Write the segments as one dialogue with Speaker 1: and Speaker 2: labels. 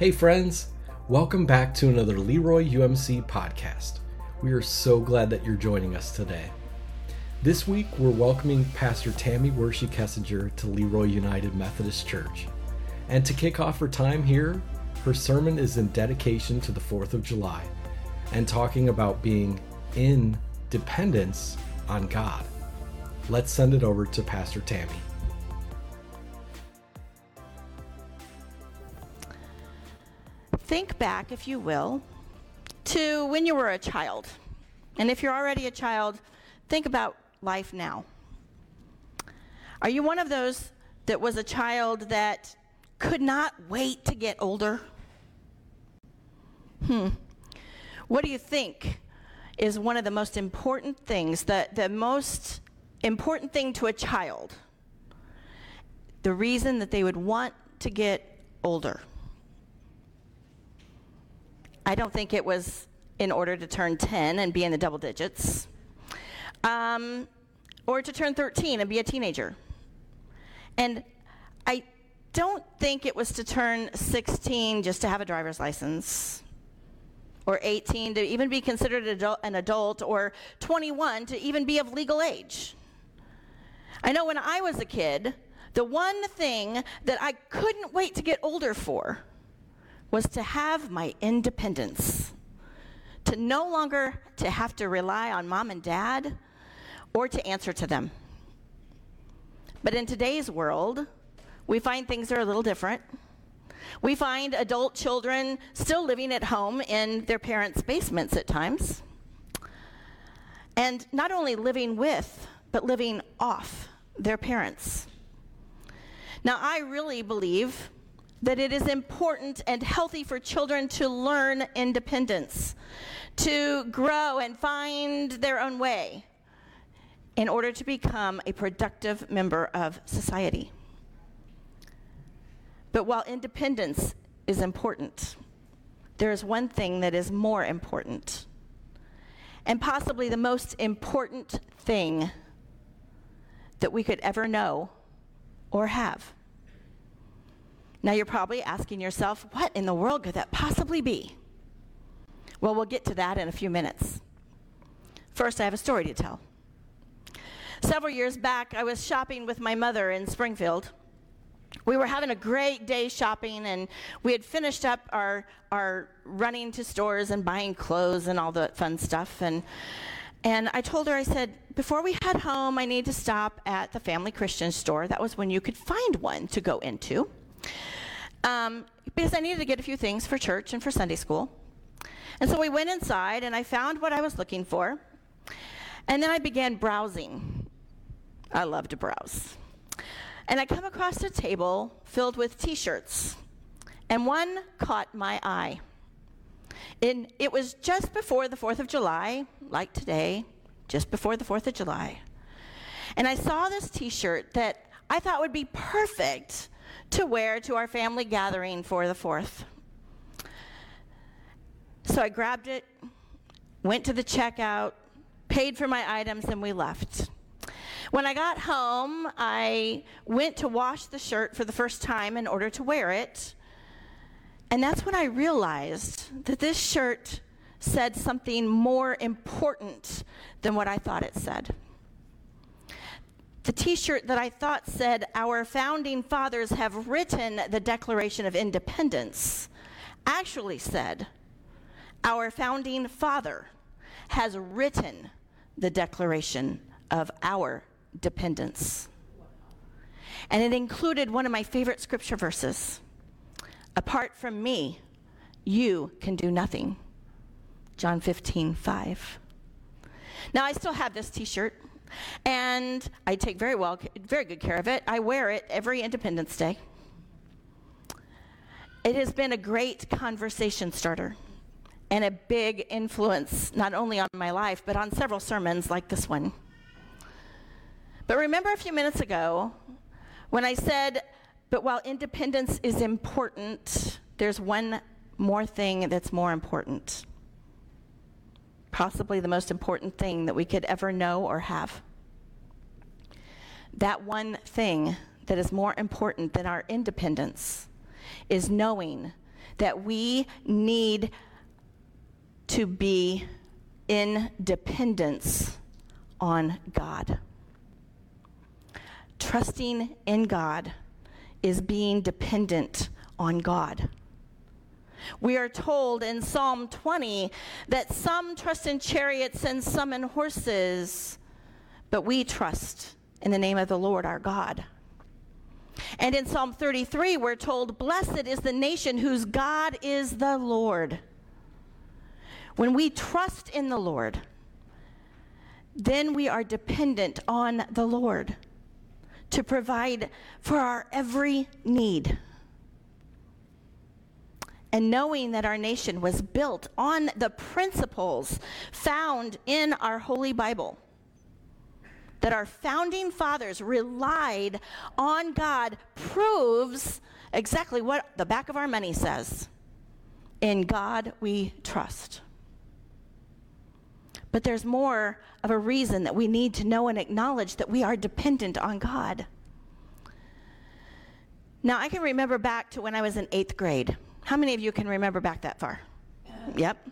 Speaker 1: Hey, friends, welcome back to another Leroy UMC podcast. We are so glad that you're joining us today. This week, we're welcoming Pastor Tammy Worshey Kessinger to Leroy United Methodist Church. And to kick off her time here, her sermon is in dedication to the 4th of July and talking about being in dependence on God. Let's send it over to Pastor Tammy.
Speaker 2: Think back, if you will, to when you were a child. And if you're already a child, think about life now. Are you one of those that was a child that could not wait to get older? Hmm. What do you think is one of the most important things, the, the most important thing to a child? The reason that they would want to get older. I don't think it was in order to turn 10 and be in the double digits, um, or to turn 13 and be a teenager. And I don't think it was to turn 16 just to have a driver's license, or 18 to even be considered an adult, or 21 to even be of legal age. I know when I was a kid, the one thing that I couldn't wait to get older for was to have my independence, to no longer to have to rely on mom and dad or to answer to them. But in today's world, we find things are a little different. We find adult children still living at home in their parents' basements at times. And not only living with, but living off their parents. Now, I really believe that it is important and healthy for children to learn independence, to grow and find their own way in order to become a productive member of society. But while independence is important, there is one thing that is more important, and possibly the most important thing that we could ever know or have. Now you're probably asking yourself, what in the world could that possibly be? Well, we'll get to that in a few minutes. First, I have a story to tell. Several years back, I was shopping with my mother in Springfield. We were having a great day shopping, and we had finished up our, our running to stores and buying clothes and all the fun stuff. And, and I told her, I said, before we head home, I need to stop at the Family Christian store. That was when you could find one to go into um, because I needed to get a few things for church and for Sunday school. And so we went inside, and I found what I was looking for. And then I began browsing. I love to browse. And I come across a table filled with t shirts, and one caught my eye. And it was just before the 4th of July, like today, just before the 4th of July. And I saw this t shirt that I thought would be perfect to wear to our family gathering for the 4th. So I grabbed it, went to the checkout, paid for my items, and we left. When I got home, I went to wash the shirt for the first time in order to wear it. And that's when I realized that this shirt said something more important than what I thought it said. The t shirt that I thought said, Our founding fathers have written the Declaration of Independence, actually said, Our founding father has written the Declaration of our dependence. And it included one of my favorite scripture verses Apart from me, you can do nothing. John 15, 5. Now, I still have this t shirt. And I take very well, very good care of it. I wear it every Independence Day. It has been a great conversation starter and a big influence, not only on my life, but on several sermons like this one. But remember a few minutes ago when I said, but while independence is important, there's one more thing that's more important possibly the most important thing that we could ever know or have. That one thing that is more important than our independence is knowing that we need to be in dependence on God. Trusting in God is being dependent on God. We are told in Psalm 20 that some trust in chariots and some in horses, but we trust in the name of the Lord our God. And in Psalm 33, we're told, Blessed is the nation whose God is the Lord. When we trust in the Lord, then we are dependent on the Lord to provide for our every need. And knowing that our nation was built on the principles found in our Holy Bible, that our founding fathers relied on God, proves exactly what the back of our money says. In God we trust. But there's more of a reason that we need to know and acknowledge that we are dependent on God. Now, I can remember back to when I was in eighth grade. How many of you can remember back that far? Yep.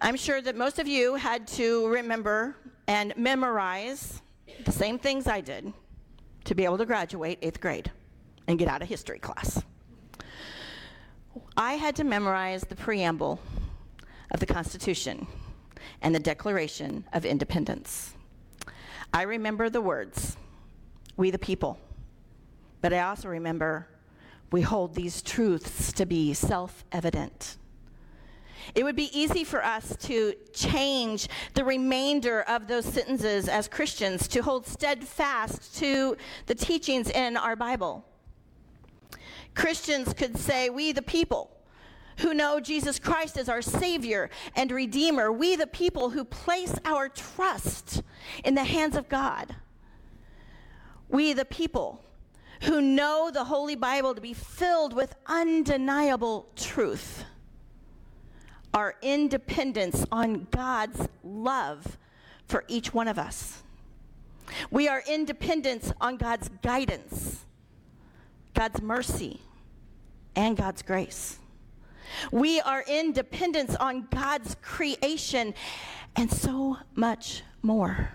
Speaker 2: I'm sure that most of you had to remember and memorize the same things I did to be able to graduate eighth grade and get out of history class. I had to memorize the preamble of the Constitution and the Declaration of Independence. I remember the words, we the people, but I also remember we hold these truths to be self evident. It would be easy for us to change the remainder of those sentences as Christians, to hold steadfast to the teachings in our Bible. Christians could say, We the people who know Jesus Christ as our Savior and Redeemer, we the people who place our trust in the hands of God, we the people who know the Holy Bible to be filled with undeniable truth, our independence on God's love for each one of us. We are independent on God's guidance, God's mercy, and God's grace. We are in dependence on God's creation and so much more.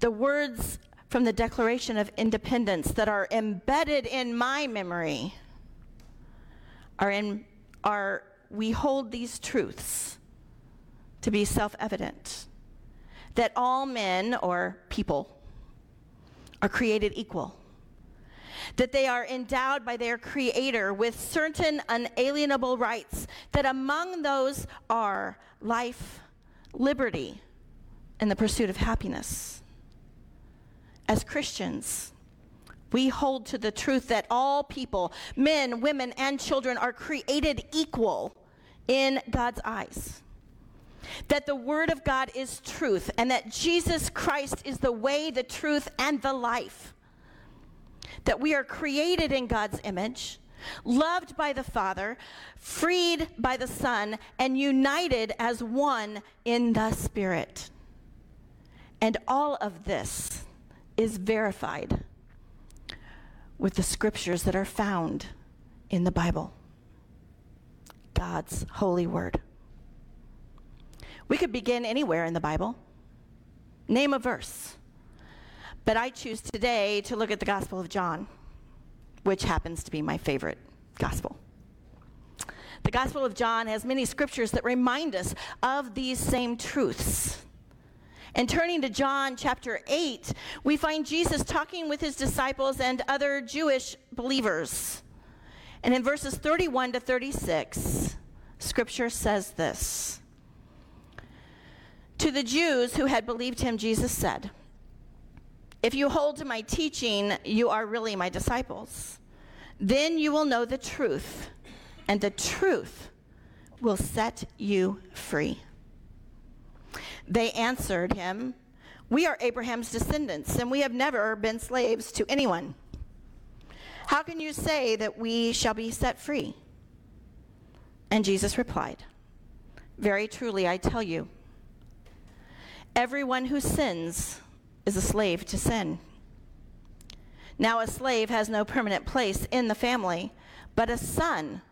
Speaker 2: The words from the Declaration of Independence that are embedded in my memory are in are we hold these truths to be self-evident that all men or people are created equal that they are endowed by their Creator with certain unalienable rights, that among those are life, liberty, and the pursuit of happiness. As Christians, we hold to the truth that all people, men, women, and children, are created equal in God's eyes. That the Word of God is truth, and that Jesus Christ is the way, the truth, and the life that we are created in God's image, loved by the Father, freed by the Son, and united as one in the Spirit. And all of this is verified with the scriptures that are found in the Bible, God's holy word. We could begin anywhere in the Bible. Name a verse. But I choose today to look at the Gospel of John, which happens to be my favorite gospel. The Gospel of John has many scriptures that remind us of these same truths. And turning to John chapter 8, we find Jesus talking with his disciples and other Jewish believers. And in verses 31 to 36, scripture says this To the Jews who had believed him, Jesus said, if you hold to my teaching, you are really my disciples. Then you will know the truth, and the truth will set you free. They answered him, We are Abraham's descendants, and we have never been slaves to anyone. How can you say that we shall be set free? And Jesus replied, Very truly, I tell you, everyone who sins is a slave to sin. Now, a slave has no permanent place in the family, but a son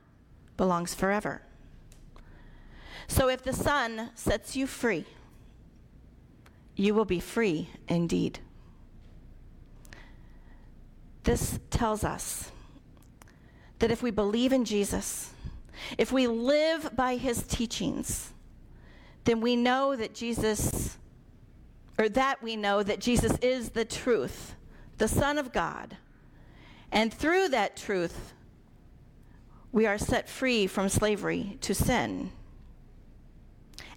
Speaker 2: belongs forever. So if the Son sets you free, you will be free indeed. This tells us that if we believe in Jesus, if we live by his teachings, then we know that Jesus, or that we know that Jesus is the truth, the Son of God. And through that truth, we are set free from slavery to sin.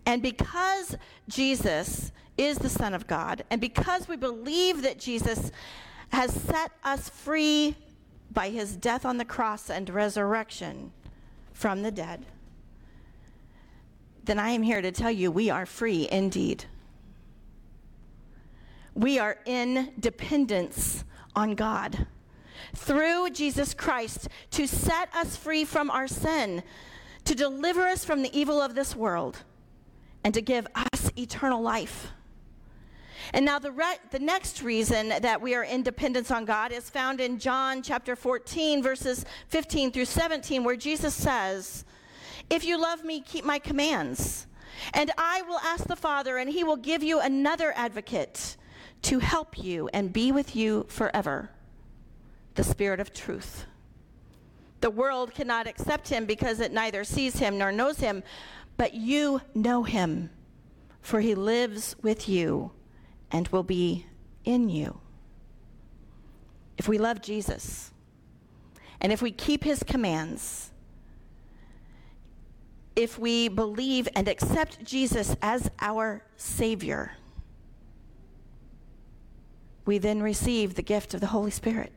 Speaker 2: And because Jesus is the Son of God, and because we believe that Jesus has set us free by his death on the cross and resurrection from the dead, then I am here to tell you we are free indeed. We are in dependence on God through Jesus Christ to set us free from our sin, to deliver us from the evil of this world, and to give us eternal life. And now the, re- the next reason that we are in dependence on God is found in John chapter 14, verses 15 through 17, where Jesus says, If you love me, keep my commands. And I will ask the Father, and he will give you another advocate to help you and be with you forever the Spirit of truth. The world cannot accept him because it neither sees him nor knows him, but you know him, for he lives with you and will be in you. If we love Jesus and if we keep his commands, if we believe and accept Jesus as our Savior, we then receive the gift of the Holy Spirit.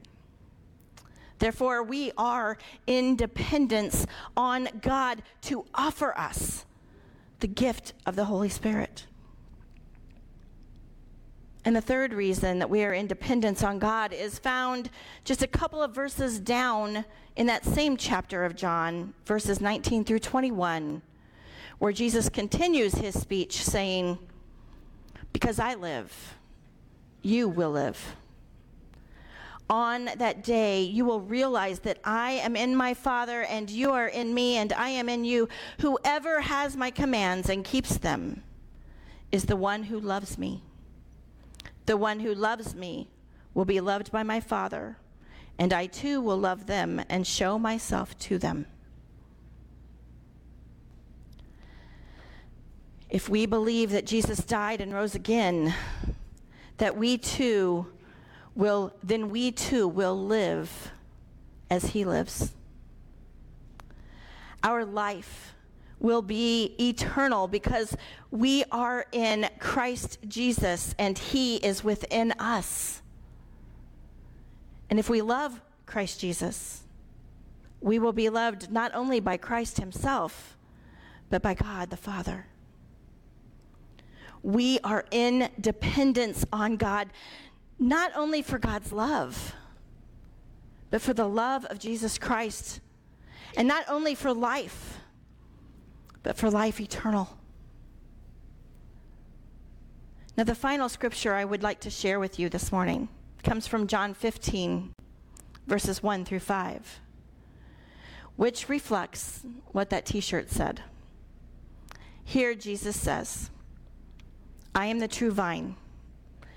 Speaker 2: Therefore, we are in dependence on God to offer us the gift of the Holy Spirit. And the third reason that we are in dependence on God is found just a couple of verses down in that same chapter of John, verses 19 through 21, where Jesus continues his speech saying, Because I live, you will live. On that day, you will realize that I am in my Father, and you are in me, and I am in you. Whoever has my commands and keeps them is the one who loves me. The one who loves me will be loved by my Father, and I too will love them and show myself to them. If we believe that Jesus died and rose again, that we too will, then we too will live as he lives. Our life will be eternal because we are in Christ Jesus and He is within us. And if we love Christ Jesus, we will be loved not only by Christ Himself, but by God the Father. We are in dependence on God, not only for God's love, but for the love of Jesus Christ, and not only for life but for life eternal. Now, the final scripture I would like to share with you this morning comes from John 15, verses 1 through 5, which reflects what that t shirt said. Here, Jesus says, I am the true vine,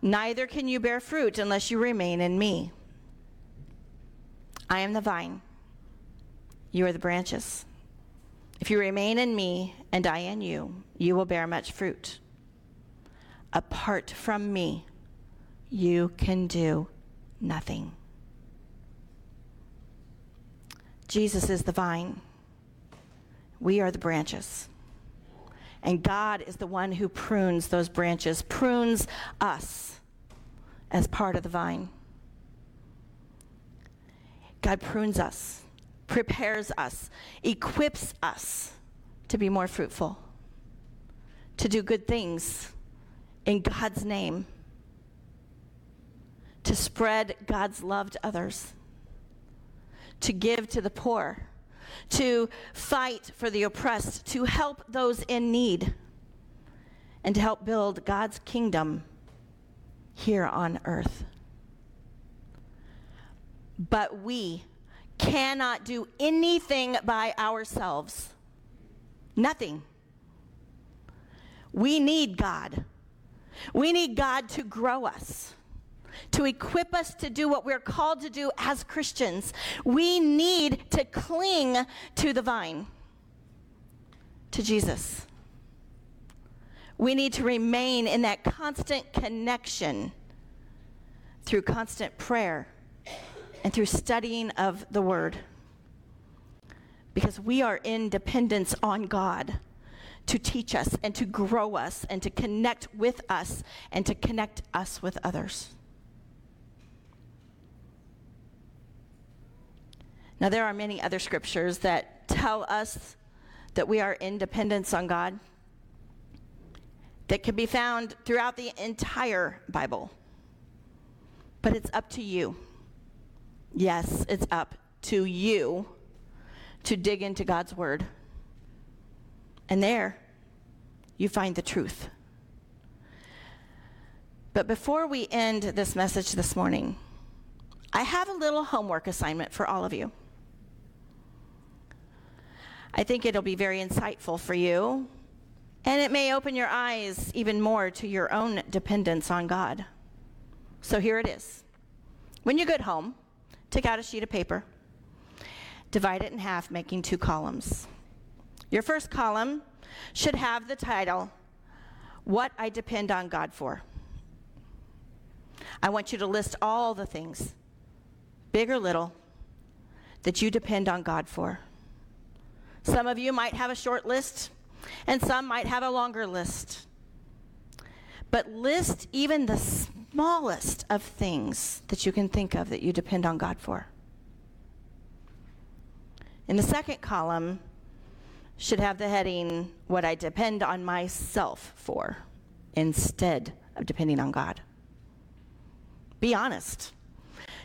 Speaker 2: Neither can you bear fruit unless you remain in me. I am the vine. You are the branches. If you remain in me and I in you, you will bear much fruit. Apart from me, you can do nothing. Jesus is the vine. We are the branches. And God is the one who prunes those branches, prunes us as part of the vine. God prunes us prepares us, equips us to be more fruitful, to do good things in God's name, to spread God's love to others, to give to the poor, to fight for the oppressed, to help those in need, and to help build God's kingdom here on earth. But we cannot do anything by ourselves. Nothing. We need God. We need God to grow us, to equip us to do what we're called to do as Christians. We need to cling to the vine, to Jesus. We need to remain in that constant connection through constant prayer and through studying of the Word. Because we are in dependence on God to teach us and to grow us and to connect with us and to connect us with others. Now, there are many other scriptures that tell us that we are in dependence on God that can be found throughout the entire Bible. But it's up to you. Yes, it's up to you to dig into God's Word. And there, you find the truth. But before we end this message this morning, I have a little homework assignment for all of you. I think it'll be very insightful for you, and it may open your eyes even more to your own dependence on God. So here it is. When you get home, take out a sheet of paper, divide it in half, making two columns. Your first column should have the title, What I Depend on God For. I want you to list all the things, big or little, that you depend on God for. Some of you might have a short list, and some might have a longer list. But list even the smallest of things that you can think of that you depend on God for. In the second column, should have the heading, What I Depend on Myself for, instead of depending on God. Be honest.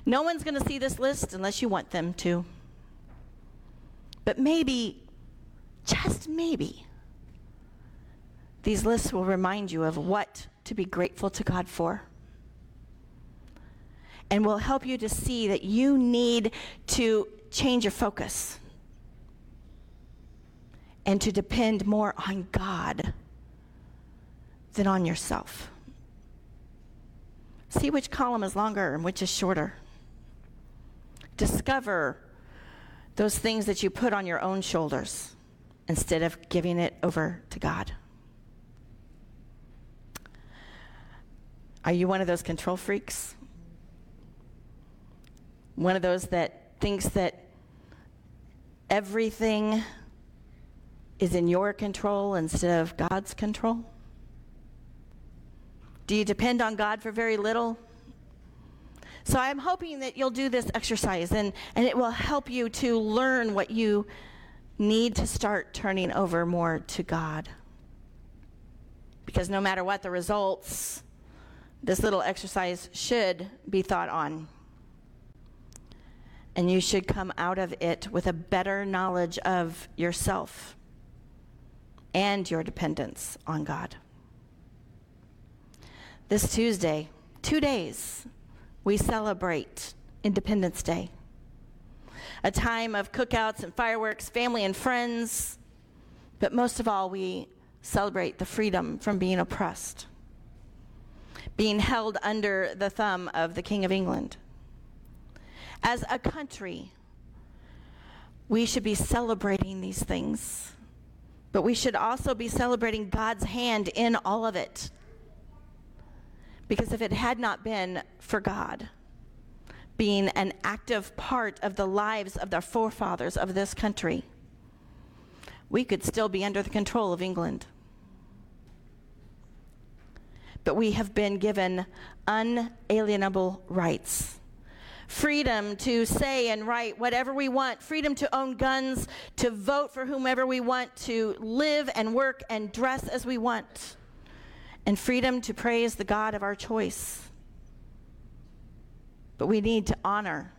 Speaker 2: No one's going to see this list unless you want them to. But maybe, just maybe, these lists will remind you of what to be grateful to God for and will help you to see that you need to change your focus and to depend more on God than on yourself. See which column is longer and which is shorter. Discover those things that you put on your own shoulders instead of giving it over to God. Are you one of those control freaks? One of those that thinks that everything is in your control instead of God's control? Do you depend on God for very little? So I'm hoping that you'll do this exercise and, and it will help you to learn what you need to start turning over more to God. Because no matter what the results, this little exercise should be thought on. And you should come out of it with a better knowledge of yourself and your dependence on God. This Tuesday, two days, we celebrate Independence Day. A time of cookouts and fireworks, family and friends, but most of all, we celebrate the freedom from being oppressed, being held under the thumb of the King of England. As a country, we should be celebrating these things but we should also be celebrating God's hand in all of it. Because if it had not been for God being an active part of the lives of the forefathers of this country, we could still be under the control of England. But we have been given unalienable rights freedom to say and write whatever we want, freedom to own guns, to vote for whomever we want, to live and work and dress as we want, and freedom to praise the God of our choice. But we need to honor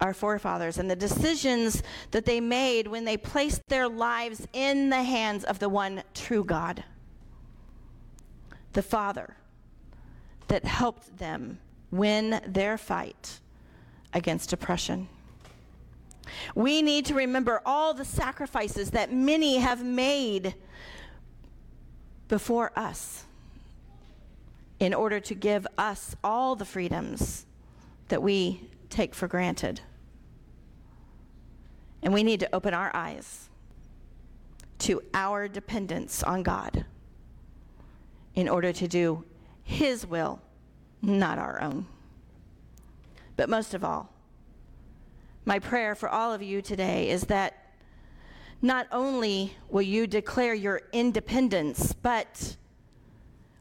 Speaker 2: our forefathers and the decisions that they made when they placed their lives in the hands of the one true God, the Father that helped them win their fight against oppression. We need to remember all the sacrifices that many have made before us in order to give us all the freedoms that we take for granted. And we need to open our eyes to our dependence on God in order to do His will, not our own. But most of all, my prayer for all of you today is that not only will you declare your independence, but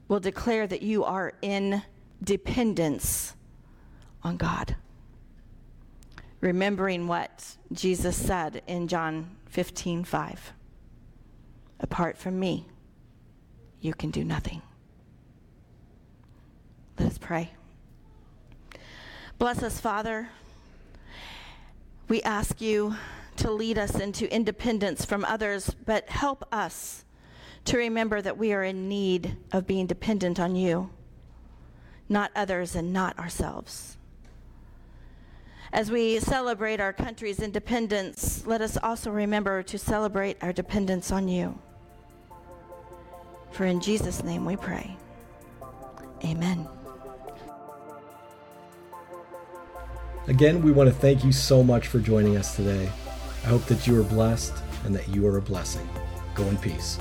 Speaker 2: will declare that you are in dependence on God. Remembering what Jesus said in John 15 5. Apart from me, you can do nothing. Let us pray. Bless us, Father. We ask you to lead us into independence from others, but help us to remember that we are in need of being dependent on you, not others and not ourselves. As we celebrate our country's independence, let us also remember to celebrate our dependence on you. For in Jesus' name we pray. Amen.
Speaker 1: Again, we want to thank you so much for joining us today. I hope that you are blessed and that you are a blessing. Go in peace.